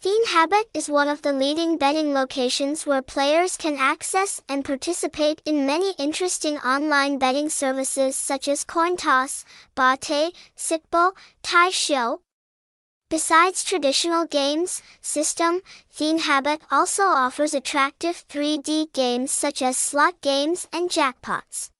Thienhabet is one of the leading betting locations where players can access and participate in many interesting online betting services such as coin toss, Bate, Sicbo, Tai Besides traditional games, system, Thienhabet also offers attractive 3D games such as slot games and jackpots.